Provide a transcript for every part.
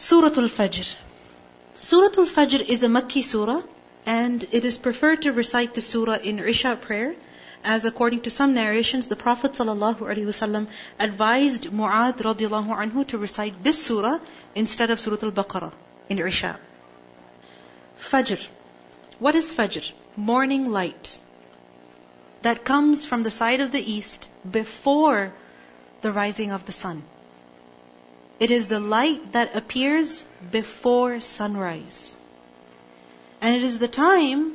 Surah Al-Fajr. Surah Al-Fajr is a Makki surah and it is preferred to recite the surah in Isha prayer as according to some narrations the Prophet ﷺ advised Mu'adh radiallahu anhu to recite this surah instead of Surah Al-Baqarah in Isha. Fajr. What is Fajr? Morning light. That comes from the side of the east before the rising of the sun. It is the light that appears before sunrise. And it is the time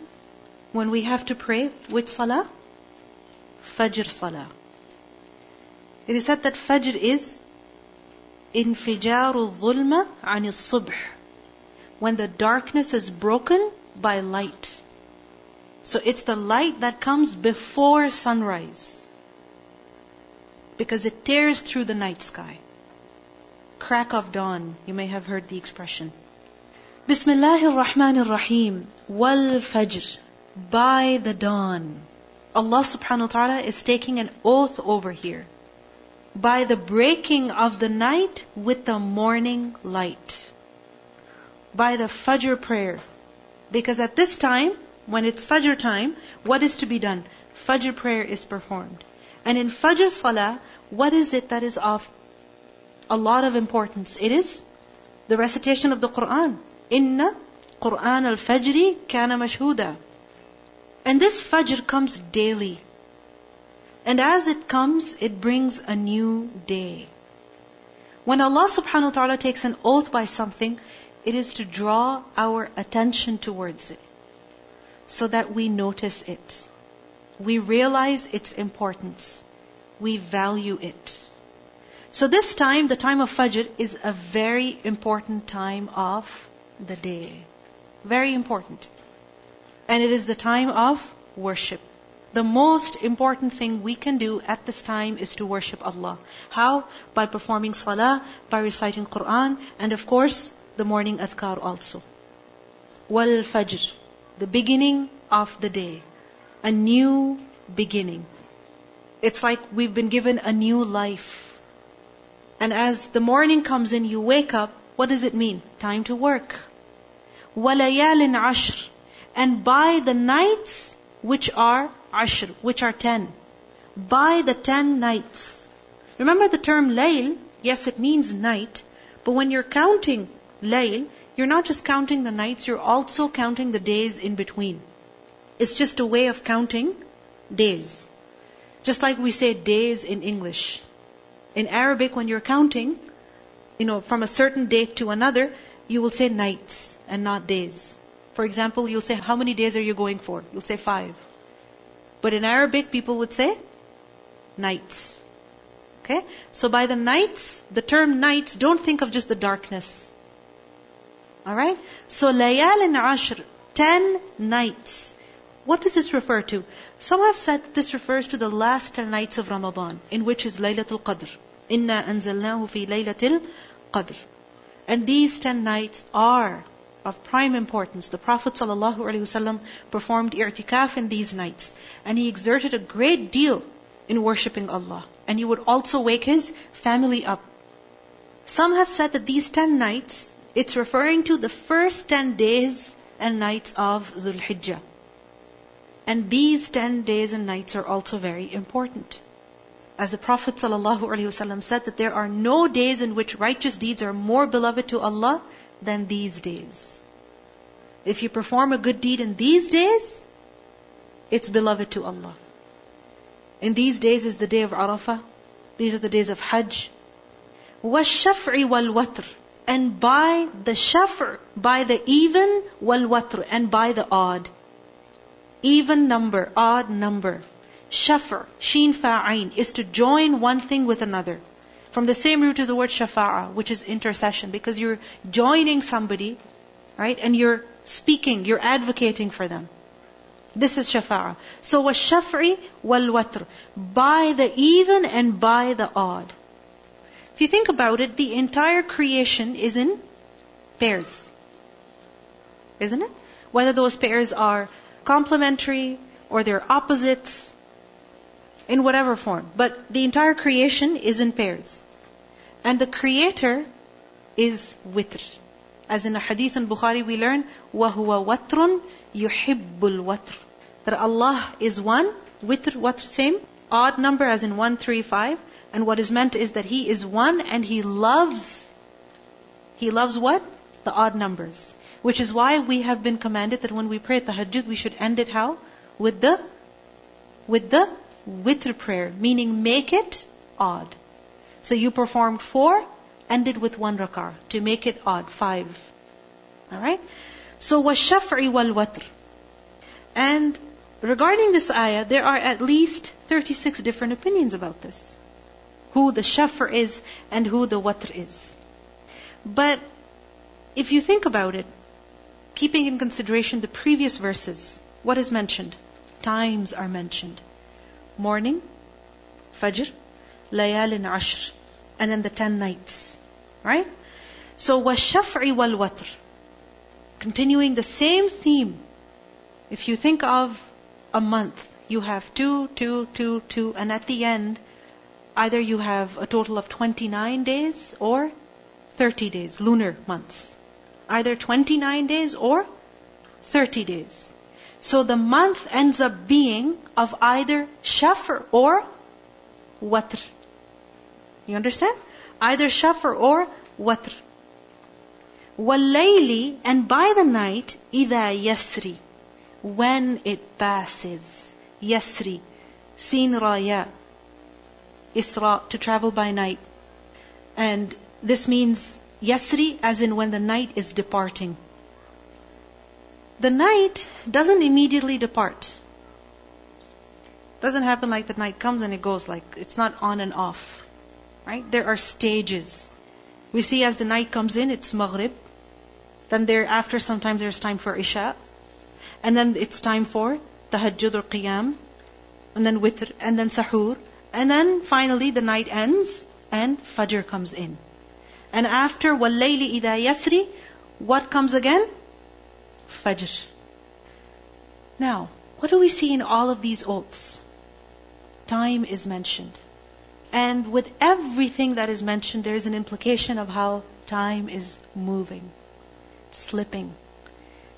when we have to pray which salah? Fajr salah. It is said that Fajr is infijaru dhulma ani subh. When the darkness is broken by light. So it's the light that comes before sunrise. Because it tears through the night sky crack of dawn. You may have heard the expression. Bismillahir Rahmanir Rahim. Wal Fajr. By the dawn. Allah subhanahu wa ta'ala is taking an oath over here. By the breaking of the night with the morning light. By the Fajr prayer. Because at this time, when it's Fajr time, what is to be done? Fajr prayer is performed. And in Fajr Salah, what is it that is of a lot of importance. It is the recitation of the Quran. Inna Quran al-Fajri kana mashhuda. And this Fajr comes daily. And as it comes, it brings a new day. When Allah subhanahu wa ta'ala takes an oath by something, it is to draw our attention towards it. So that we notice it. We realize its importance. We value it. So this time, the time of Fajr, is a very important time of the day. Very important. And it is the time of worship. The most important thing we can do at this time is to worship Allah. How? By performing salah, by reciting Quran, and of course, the morning adhkar also. Wal Fajr, the beginning of the day. A new beginning. It's like we've been given a new life. And as the morning comes in, you wake up, what does it mean? Time to work. وَلَيَالٍ عَشْرٍ And by the nights which are ashr, which are ten. By the ten nights. Remember the term layl? Yes, it means night. But when you're counting layl, you're not just counting the nights, you're also counting the days in between. It's just a way of counting days. Just like we say days in English. In Arabic, when you're counting, you know, from a certain date to another, you will say nights and not days. For example, you'll say, how many days are you going for? You'll say five. But in Arabic, people would say nights. Okay? So by the nights, the term nights, don't think of just the darkness. Alright? So layal and ashr, ten nights. What does this refer to? Some have said that this refers to the last 10 nights of Ramadan, in which is Laylatul Qadr. Inna anzalnahu fi Qadr. And these 10 nights are of prime importance. The Prophet ﷺ performed i'tikaf in these nights. And he exerted a great deal in worshipping Allah. And he would also wake his family up. Some have said that these 10 nights, it's referring to the first 10 days and nights of Dhul Hijjah. And these 10 days and nights are also very important. As the Prophet ﷺ said that there are no days in which righteous deeds are more beloved to Allah than these days. If you perform a good deed in these days, it's beloved to Allah. In these days is the day of Arafah. These are the days of Hajj. وَالشَّفْعِ وَالْوَتْرِ And by the shafr, by the even, wal-watr, and by the odd even number, odd number. Shafr, sheen fa'ain, is to join one thing with another. From the same root as the word shafa'a, which is intercession, because you're joining somebody, right? And you're speaking, you're advocating for them. This is shafa'a. So was shafri wal watr. By the even and by the odd. If you think about it, the entire creation is in pairs. Isn't it? Whether those pairs are complementary or they're opposites in whatever form. But the entire creation is in pairs. And the creator is witr. As in a hadith in Bukhari we learn, وَهُوَ وَتْرٌ يُحِبُّ الْوَتْرُ That Allah is one, witr, watr, same, odd number as in 1, 3, 5. And what is meant is that He is one and He loves, He loves what? The odd numbers. Which is why we have been commanded that when we pray at Tahajjud, we should end it how? With the, with the witr prayer, meaning make it odd. So you performed four, ended with one rak'ah to make it odd, five. Alright? So washaf'i wal watr. And regarding this ayah, there are at least 36 different opinions about this. Who the shafr is and who the watr is. But if you think about it, keeping in consideration the previous verses, what is mentioned? Times are mentioned morning, Fajr, Layal in Ashr, and then the ten nights. Right? So washaf'i wal watr. Continuing the same theme. If you think of a month, you have two, two, two, two, and at the end, either you have a total of 29 days or 30 days, lunar months. Either 29 days or 30 days. So the month ends up being of either shafr or watr. You understand? Either shafr or watr. وَاللَّيْلِ And by the night, إِذَا يَسْرِ When it passes. Yasri. Sin raya. Isra, to travel by night. And this means Yasri as in when the night is departing. the night doesn't immediately depart. Doesn't happen like the night comes and it goes, like it's not on and off. Right? There are stages. We see as the night comes in, it's Maghrib. Then thereafter, sometimes there's time for Isha. And then it's time for Tahajjud or Qiyam. And then Witr. And then Sahur. And then finally the night ends and Fajr comes in. And after Wallayli Ida Yasri, what comes again? Fajr. Now, what do we see in all of these oaths? Time is mentioned. And with everything that is mentioned, there is an implication of how time is moving, slipping.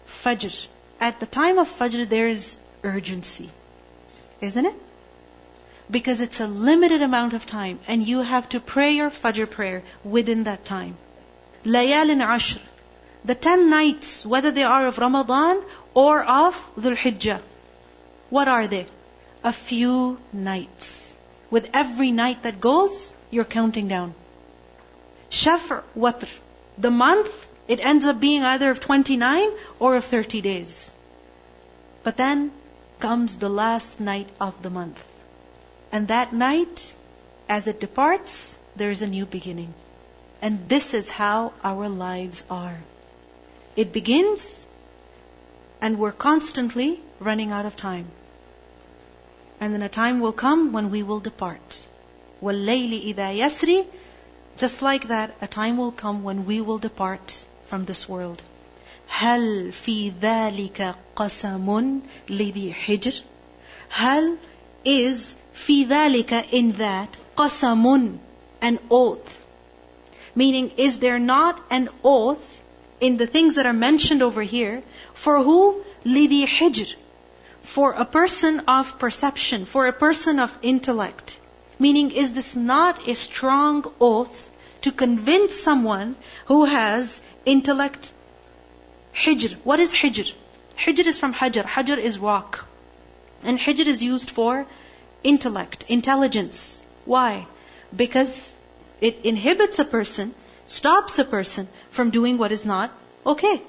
Fajr. At the time of Fajr, there is urgency. Isn't it? Because it's a limited amount of time, and you have to pray your Fajr prayer within that time. Layalin Ashr. The ten nights, whether they are of Ramadan or of Dhul Hijjah. What are they? A few nights. With every night that goes, you're counting down. Shafr, watr. The month, it ends up being either of 29 or of 30 days. But then comes the last night of the month. And that night, as it departs, there is a new beginning. And this is how our lives are. It begins, and we're constantly running out of time. And then a time will come when we will depart. وَاللَّيْلِ إِذَا يَسْرِ Just like that, a time will come when we will depart from this world. هل في ذلك قسم لذي حجر هل is في ذلك in that قسم an oath meaning is there not an oath in the things that are mentioned over here, for who? Lidi hijr. For a person of perception, for a person of intellect. Meaning, is this not a strong oath to convince someone who has intellect? Hijr. What is hijr? Hijr is from hajr. Hajar is rock. And hijr is used for intellect, intelligence. Why? Because it inhibits a person stops a person from doing what is not okay.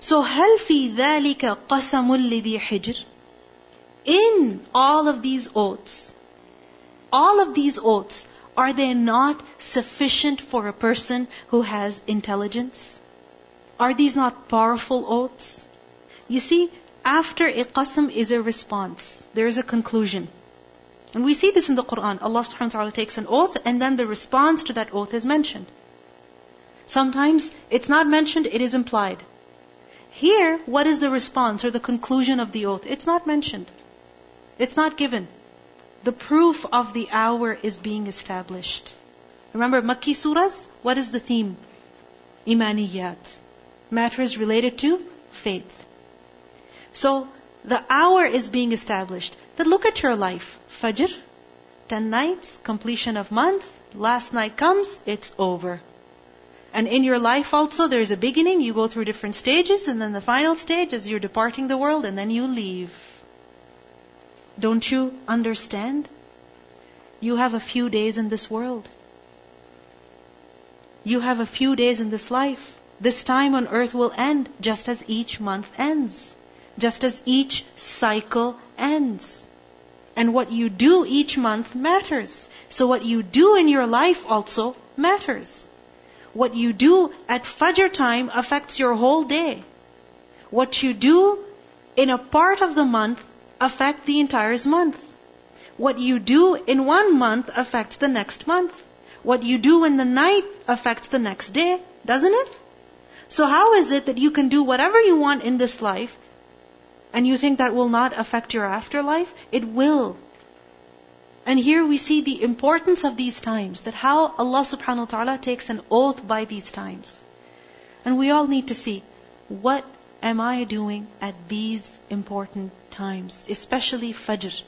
So هل في ذلك قسم لذي حجر? In all of these oaths, all of these oaths, are they not sufficient for a person who has intelligence? Are these not powerful oaths? You see, after a qasam is a response. There is a conclusion. And we see this in the Quran. Allah subhanahu wa ta'ala takes an oath and then the response to that oath is mentioned. Sometimes it's not mentioned, it is implied. Here, what is the response or the conclusion of the oath? It's not mentioned. It's not given. The proof of the hour is being established. Remember Makki surahs? What is the theme? Imaniyat. Matters related to faith. So, the hour is being established. Then look at your life. Fajr, 10 nights, completion of month, last night comes, it's over. And in your life also, there's a beginning, you go through different stages, and then the final stage is you're departing the world, and then you leave. Don't you understand? You have a few days in this world. You have a few days in this life. This time on earth will end just as each month ends. Just as each cycle ends. And what you do each month matters. So what you do in your life also matters. What you do at Fajr time affects your whole day. What you do in a part of the month affect the entire month. What you do in one month affects the next month. What you do in the night affects the next day, doesn't it? So how is it that you can do whatever you want in this life and you think that will not affect your afterlife? It will. And here we see the importance of these times, that how Allah subhanahu wa ta'ala takes an oath by these times. And we all need to see, what am I doing at these important times, especially Fajr,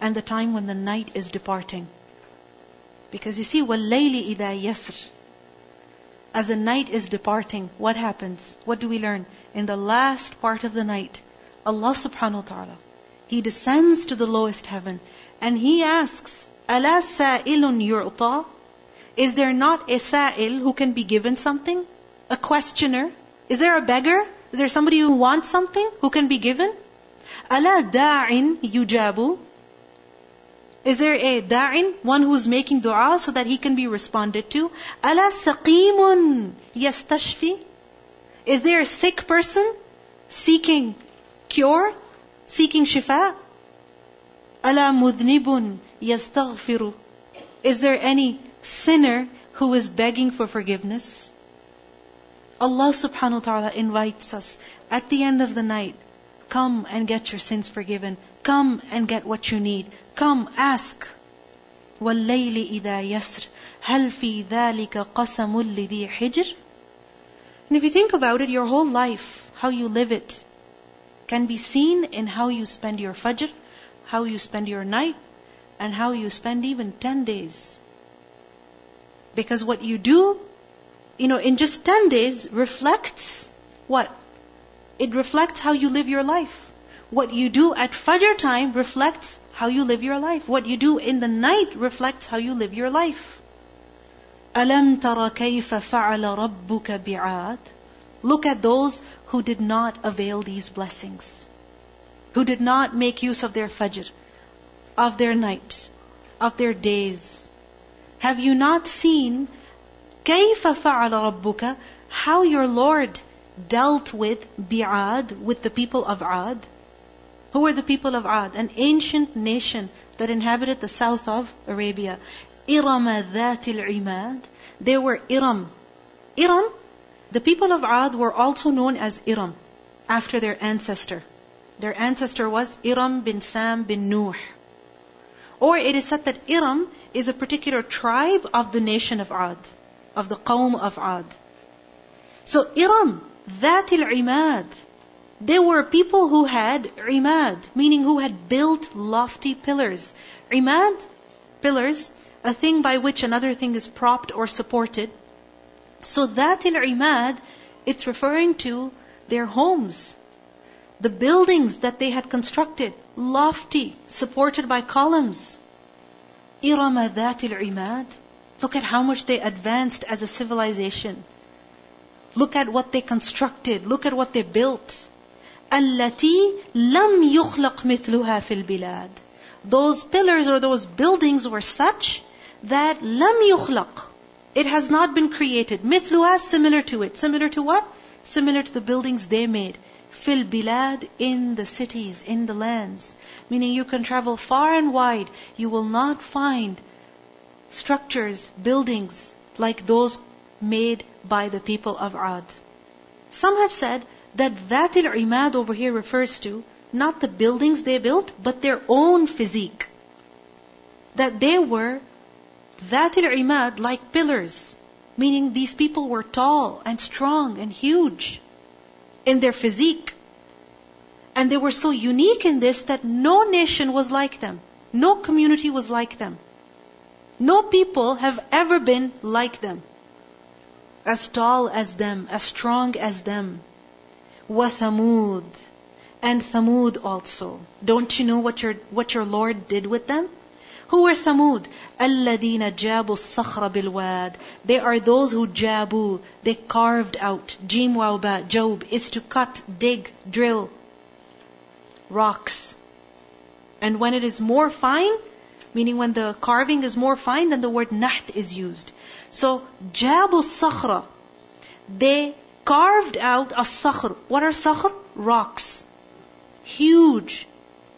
and the time when the night is departing. Because you see, وَاللَّيْلِ إِذَا يَسْرٍ As the night is departing, what happens? What do we learn? In the last part of the night, Allah subhanahu wa ta'ala. He descends to the lowest heaven and he asks, Ala sa'ilun yu'ta? Is there not a sa'il who can be given something? A questioner? Is there a beggar? Is there somebody who wants something who can be given? Ala da'in yujabu? Is there a da'in, one who's making dua so that he can be responded to? Ala saqimun yastashfi? Is there a sick person seeking cure, seeking shifa? أَلَا مُذْنِبٌ يَسْتَغْفِرُ Is there any sinner who is begging for forgiveness? Allah subhanahu wa ta'ala invites us at the end of the night, come and get your sins forgiven. Come and get what you need. Come, ask. وَاللَّيْلِ إِذَا يَسْرِ هَلْ فِي ذَلِكَ قَسَمٌ لِذِي حِجْرٍ And if you think about it, your whole life, how you live it, can be seen in how you spend your fajr, how you spend your night, and how you spend even 10 days. Because what you do, you know, in just 10 days reflects what? It reflects how you live your life. What you do at Fajr time reflects how you live your life. What you do in the night reflects how you live your life. أَلَمْ تَرَ كَيْفَ فَعَلَ رَبُّكَ بِعَادٍ Look at those who did not avail these blessings who did not make use of their fajr, of their night, of their days. Have you not seen كيف فعل ربك how your Lord dealt with Bi'ad, with the people of Ad? Who were the people of Ad? An ancient nation that inhabited the south of Arabia. إِرَمَ ذَاتِ الْعِمَادِ They were Iram. Iram, the people of Ad were also known as Iram, after their ancestor. Their ancestor was Iram bin Sam bin Nuh. Or it is said that Iram is a particular tribe of the nation of Ad, of the Qawm of Ad. So Iram, dhatil imad, they were people who had imad, meaning who had built lofty pillars. Imad, pillars, a thing by which another thing is propped or supported. So dhat al-imad, it's referring to their homes, the buildings that they had constructed, lofty, supported by columns. إِرَمَ ذَاتِ الْعِمَادِ Look at how much they advanced as a civilization. Look at what they constructed. Look at what they built. الَّتِي لَمْ يُخْلَقْ مِثْلُهَا فِي الْبِلَادِ Those pillars or those buildings were such that لَمْ يُخْلَقْ It has not been created. مثلها similar to it. Similar to what? Similar to the buildings they made fil bilad in the cities, in the lands. Meaning you can travel far and wide, you will not find structures, buildings like those made by the people of Ad. Some have said that Dhatil Imad over here refers to not the buildings they built, but their own physique. That they were ذات العماد like pillars. Meaning these people were tall and strong and huge in their physique. And they were so unique in this that no nation was like them. No community was like them. No people have ever been like them. As tall as them, as strong as them. وَثَمُودَ And Thamud also. Don't you know what your, what your Lord did with them? Who were Thamud? الَّذِينَ جَابُوا الصَّخْرَ بِالْوَادِ They are those who jabu, they carved out. Jim wauba, Job, is to cut, dig, drill rocks. And when it is more fine, meaning when the carving is more fine, then the word naht is used. So, jabu sakhra, they carved out a sakhr. What are sakhr? Rocks. Huge,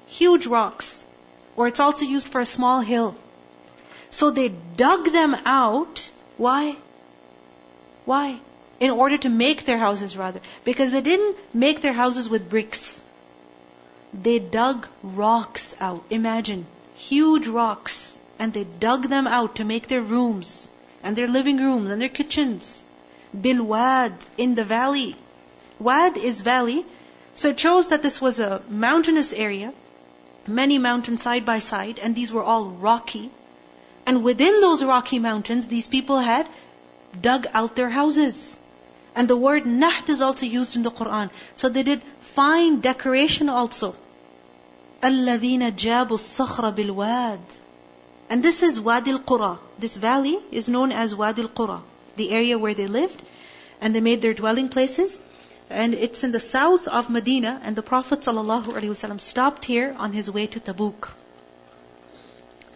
huge rocks. Or it's also used for a small hill. So they dug them out. Why? Why? In order to make their houses rather. Because they didn't make their houses with bricks. They dug rocks out. Imagine. Huge rocks. And they dug them out to make their rooms. And their living rooms and their kitchens. Bilwad. In the valley. Wad is valley. So it shows that this was a mountainous area Many mountains side by side. And these were all rocky. And within those rocky mountains, these people had dug out their houses. And the word naht is also used in the Quran. So they did fine decoration also. الَّذِينَ جَابُوا الصَّخْرَ بِالْوَادِ And this is Wadi al-Qura. This valley is known as Wadi al-Qura, the area where they lived, and they made their dwelling places. And it's in the south of Medina, and the Prophet ﷺ stopped here on his way to Tabuk.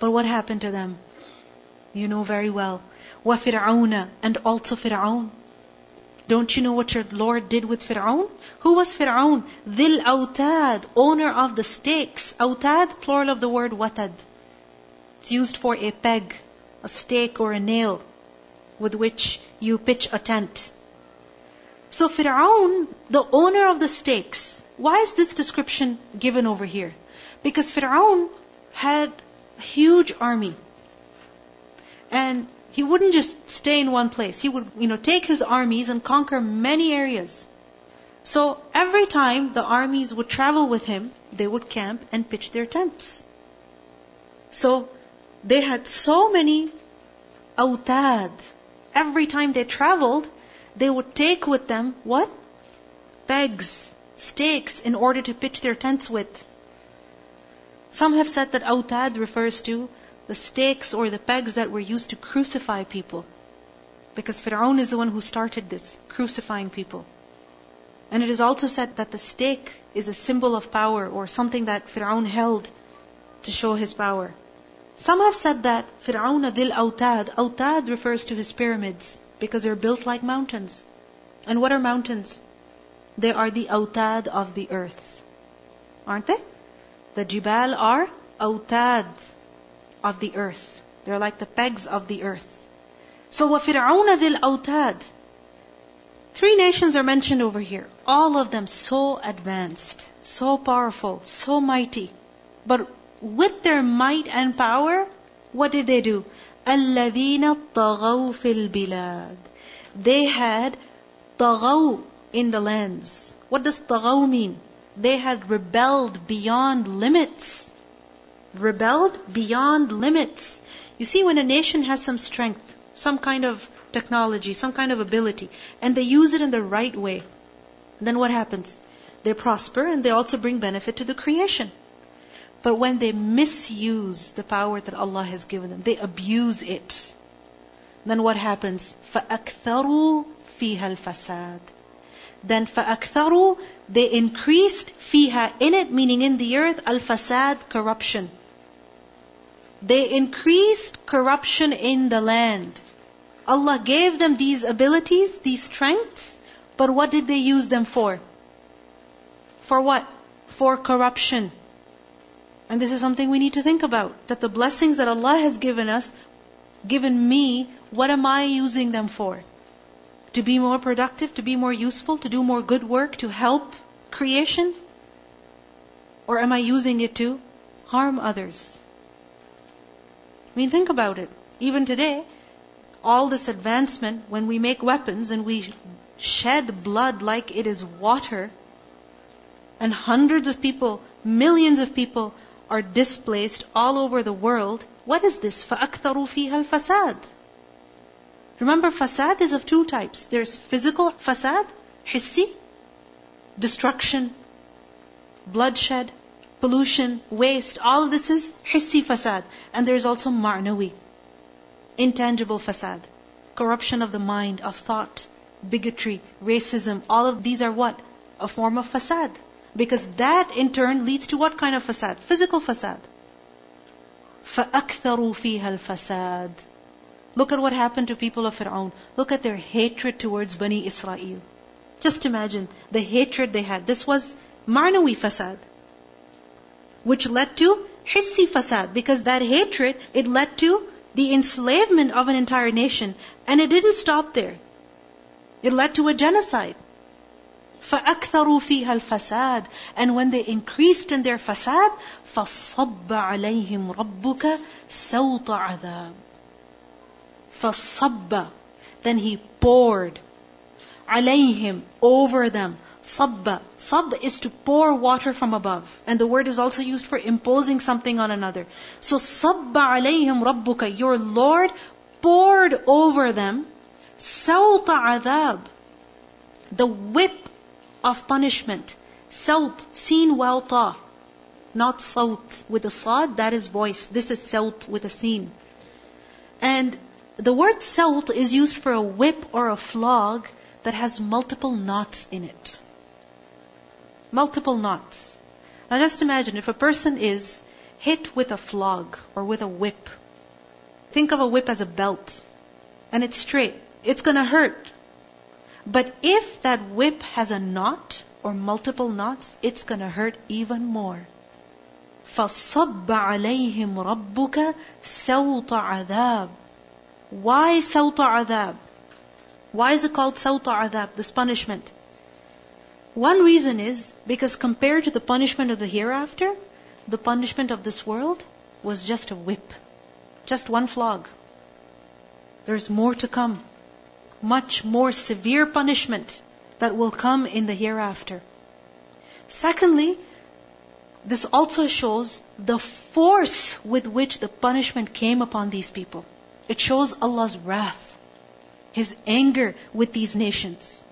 But what happened to them? You know very well. وَفِرْعَوْنَ And also Fir'aun. Don't you know what your Lord did with Fir'aun? Who was Fir'aun? Dhil Autad, owner of the stakes. Autad, plural of the word watad. It's used for a peg, a stake or a nail with which you pitch a tent. So Fir'aun, the owner of the stakes, why is this description given over here? Because Fir'aun had a huge army. And he wouldn't just stay in one place. He would, you know, take his armies and conquer many areas. So every time the armies would travel with him, they would camp and pitch their tents. So they had so many autad. Every time they traveled, they would take with them what? Pegs, stakes in order to pitch their tents with. Some have said that autad refers to the stakes or the pegs that were used to crucify people. Because Fir'aun is the one who started this, crucifying people. And it is also said that the stake is a symbol of power or something that Fir'aun held to show his power. Some have said that Fir'aun dil autad, autad refers to his pyramids because they're built like mountains. And what are mountains? They are the autad of the earth. Aren't they? The jibal are autad of the earth. They're like the pegs of the earth. So وَفِرْعَوْنَ ذِي الْأَوْتَادِ Three nations are mentioned over here. All of them so advanced, so powerful, so mighty. But with their might and power, what did they do? الَّذِينَ طَغَوْا فِي الْبِلَادِ They had طَغَوْا in the lands. What does طَغَوْ mean? They had rebelled beyond limits rebelled beyond limits. You see, when a nation has some strength, some kind of technology, some kind of ability, and they use it in the right way, then what happens? They prosper and they also bring benefit to the creation. But when they misuse the power that Allah has given them, they abuse it, then what happens? فَأَكْثَرُوا فِيهَا الْفَسَادِ Then فَأَكْثَرُوا They increased فِيهَا In it, meaning in the earth, al-fasad, corruption. They increased corruption in the land. Allah gave them these abilities, these strengths, but what did they use them for? For what? For corruption. And this is something we need to think about. That the blessings that Allah has given us, given me, what am I using them for? To be more productive, to be more useful, to do more good work, to help creation? Or am I using it to harm others? I mean, think about it. Even today, all this advancement, when we make weapons and we shed blood like it is water, and hundreds of people, millions of people are displaced all over the world, what is this? فَأَكْثَرُوا فِيهَا الْفَسَادِ Remember, fasad is of two types. There's physical fasad, hissi, destruction, bloodshed, pollution, waste. All of this is hissi fasad. And there's also ma'nawi, intangible fasad. Corruption of the mind, of thought, bigotry, racism. All of these are what? A form of fasad. Because that in turn leads to what kind of fasad? Physical fasad. فَأَكْثَرُوا فِيهَا الْفَسَادِ Look at what happened to people of Fir'aun. Look at their hatred towards Bani Israel. Just imagine the hatred they had. This was Ma'nawi fasad, which led to Hissi fasad, because that hatred, it led to the enslavement of an entire nation. And it didn't stop there. It led to a genocide. فَأَكْثَرُوا فِيهَا الْفَسَادِ And when they increased in their fasad, فَصَبَّ عَلَيْهِمْ رَبُّكَ سَوْطَ عَذَابٍ فَصَبَّ Then he poured عَلَيْهِمْ over them Sabba. Sab is to pour water from above. And the word is also used for imposing something on another. So Sabba alayhim rabbuka. Your Lord poured over them Sawta adab. The whip of punishment. Sawt, seen well ta. Not sawt with a sad, that is voice. This is sawt with a seen. And the word sawt is used for a whip or a flog that has multiple knots in it. Multiple knots. Now just imagine if a person is hit with a flog or with a whip. Think of a whip as a belt. And it's straight. It's gonna hurt. But if that whip has a knot or multiple knots, it's gonna hurt even more. فَصَبَّ عَلَيْهِمْ رَبُّكَ سَوْطَ عَذَابٍ why sawta adab? Why is it called sawta adab, this punishment? One reason is because compared to the punishment of the hereafter, the punishment of this world was just a whip, just one flog. There's more to come. Much more severe punishment that will come in the hereafter. Secondly, this also shows the force with which the punishment came upon these people. It shows Allah's wrath, His anger with these nations.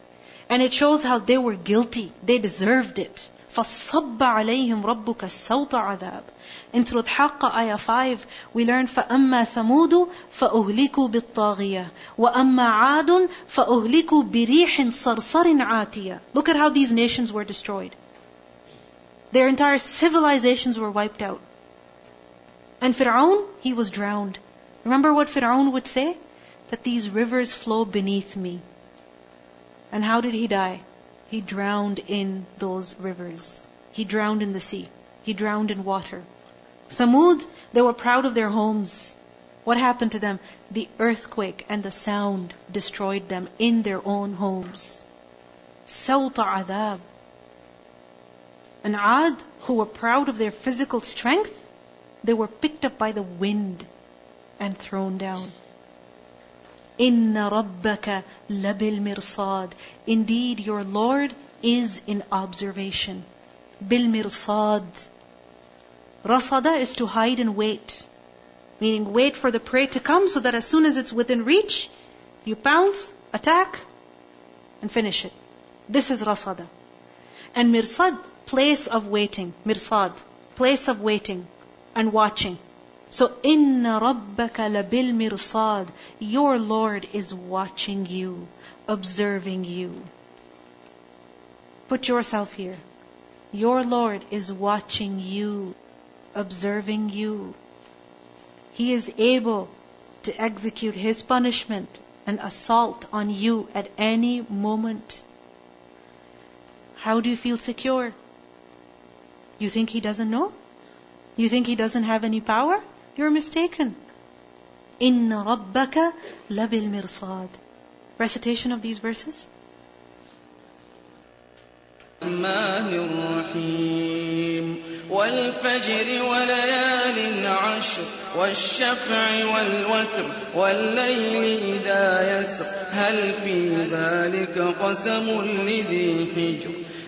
And it shows how they were guilty. They deserved it. فَصَبَّ عَلَيْهِمْ رَبُّكَ سَوْطَ عَذَابٍ In Surah Haqqa, ayah 5, we learn فَأَمَّا ثَمُودُ فَأُهْلِكُوا بِالطَّاغِيَةِ وَأَمَّا عَادٌ فَأُهْلِكُوا بِرِيحٍ صَرْصَرٍ عَاتِيَةٍ Look at how these nations were destroyed. Their entire civilizations were wiped out. And Fir'aun, he was drowned. Remember what Fir'aun would say? That these rivers flow beneath me. And how did he die? He drowned in those rivers. He drowned in the sea. He drowned in water. Samud, they were proud of their homes. What happened to them? The earthquake and the sound destroyed them in their own homes. Sawta adab. And Ad, who were proud of their physical strength, they were picked up by the wind and thrown down. Rabbaka labil mirsad. Indeed, your Lord is in observation. Mirsad. Rasada is to hide and wait. Meaning wait for the prey to come so that as soon as it's within reach, you pounce, attack, and finish it. This is rasada. And mirsad, place of waiting. Mirsad, place of waiting and watching. So, inna rabbaka labil mirsad. Your Lord is watching you, observing you. Put yourself here. Your Lord is watching you, observing you. He is able to execute His punishment and assault on you at any moment. How do you feel secure? You think He doesn't know? You think He doesn't have any power? You're mistaken. Inna rabbaka labil mirsad. Recitation of these verses. والفجر وليال عشر والشفع والوتر والليل إذا يسر هل في ذلك قسم لذي حجر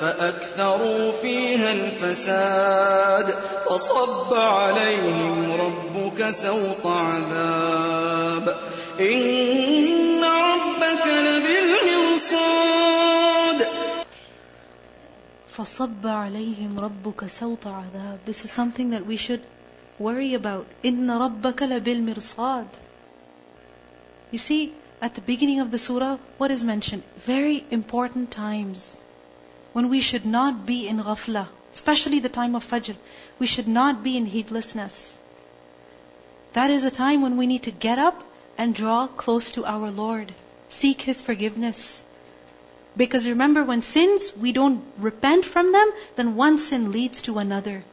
فأكثروا فيها الفساد فصب عليهم ربك سوط عذاب إن ربك لبالمرصاد فَصَبَّ عَلَيْهِمْ رَبُّكَ سَوْطَ عَذَابٍ This is something that we should worry about. إِنَّ رَبَّكَ لَبِالْمِرْصَادِ You see, at the beginning of the surah, what is mentioned? Very important times when we should not be in ghafla, especially the time of Fajr. We should not be in heedlessness. That is a time when we need to get up and draw close to our Lord, seek His forgiveness. Because remember, when sins, we don't repent from them, then one sin leads to another.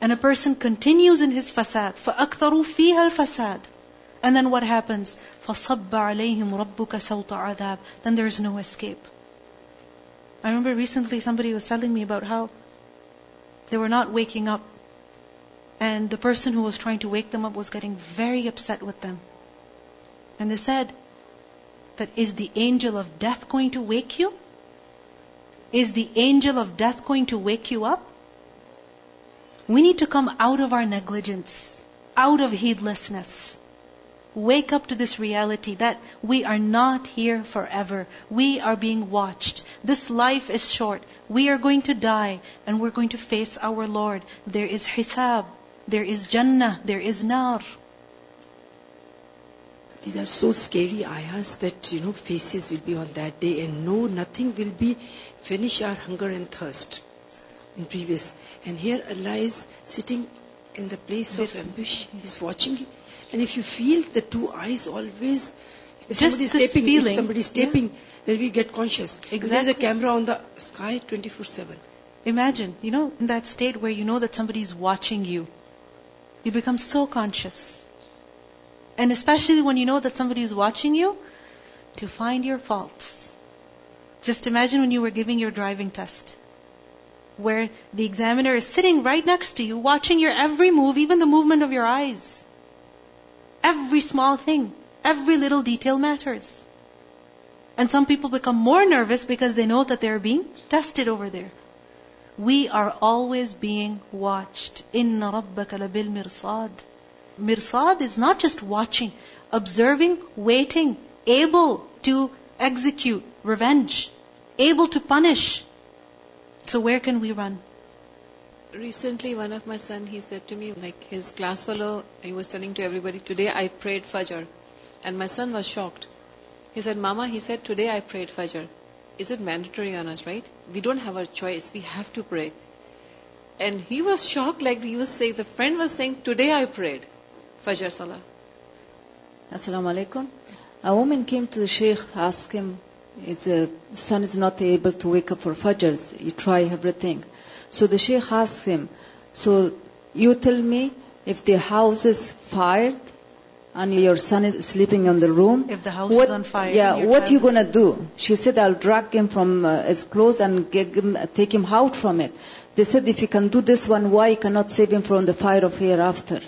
And a person continues in his fasad. فَأَكْثَرُوا فِيهَا الْفَسَادِ And then what happens? فَصَبَّ عَلَيْهِمْ رَبُّكَ سَوْطَ عَذَابٍ Then there is no escape. I remember recently somebody was telling me about how they were not waking up. And the person who was trying to wake them up was getting very upset with them. And they said, that is the angel of death going to wake you? Is the angel of death going to wake you up? We need to come out of our negligence, out of heedlessness. Wake up to this reality that we are not here forever. We are being watched. This life is short. We are going to die and we're going to face our Lord. There is hisab. There is Jannah. There is Nar. These are so scary ayahs that, you know, faces will be on that day and no, nothing will be finish our hunger and thirst in previous. And here Allah is sitting in the place of ambush. He's watching. And if you feel the two eyes always, if Just somebody is taping, feeling, if somebody is yeah. then we get conscious. If There's a camera on the sky 24-7. Imagine, you know, in that state where you know that somebody is watching you. You become so conscious. And especially when you know that somebody is watching you, to find your faults. Just imagine when you were giving your driving test, where the examiner is sitting right next to you, watching your every move, even the movement of your eyes. Every small thing, every little detail matters. And some people become more nervous because they know that they're being tested over there. We are always being watched. Inna rabbaka labil mirsad. Mirsad is not just watching, observing, waiting, able to execute revenge, able to punish. So where can we run? Recently, one of my son, he said to me, like his class fellow, he was telling to everybody, today I prayed Fajr. And my son was shocked. He said, Mama, he said, today I prayed Fajr. Is it mandatory on us, right? We don't have a choice. We have to pray. And he was shocked, like he was saying, the friend was saying, today I prayed Fajr Salah. Assalamu alaikum. A woman came to the Sheikh, asked him, his uh, son is not able to wake up for Fajrs. He try everything. So the Sheikh asked him, so you tell me if the house is fired and your son is sleeping in the room. If the house what, is on fire, Yeah, what you gonna do? She said, I'll drag him from uh, his clothes and him, take him out from it. They said, if you can do this one, why you cannot save him from the fire of hereafter?